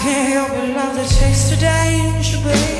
can't help but love the taste of danger, babe.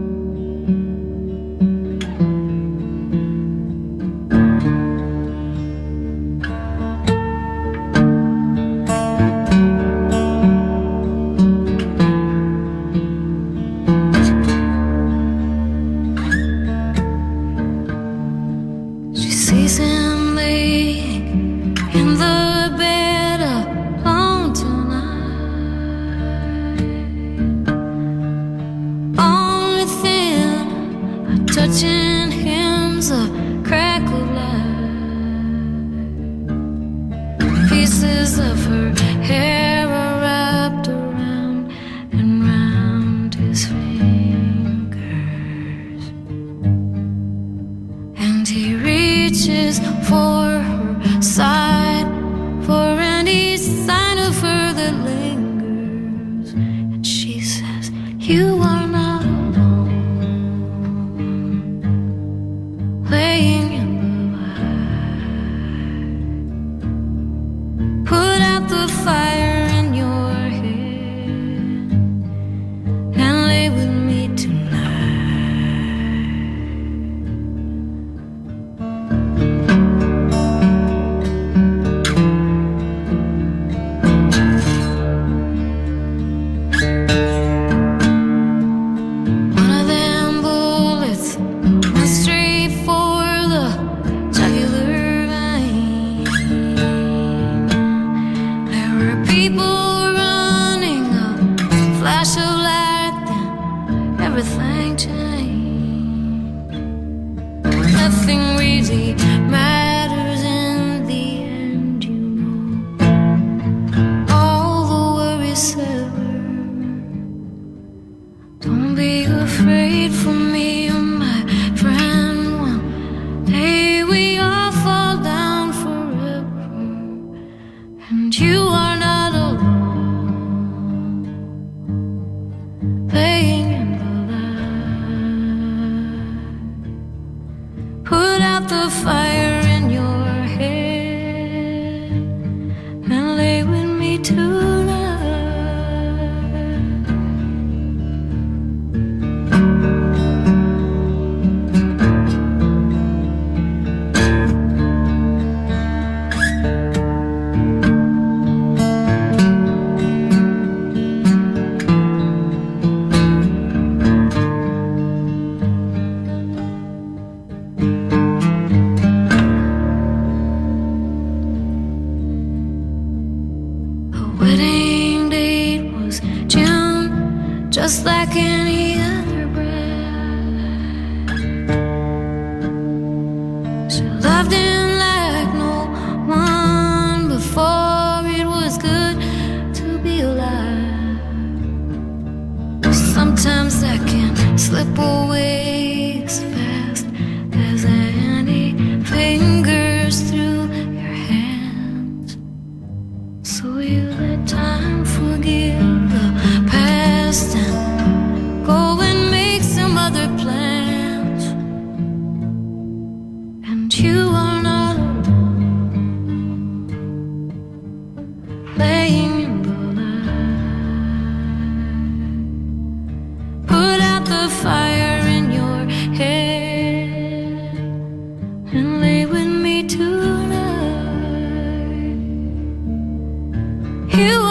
You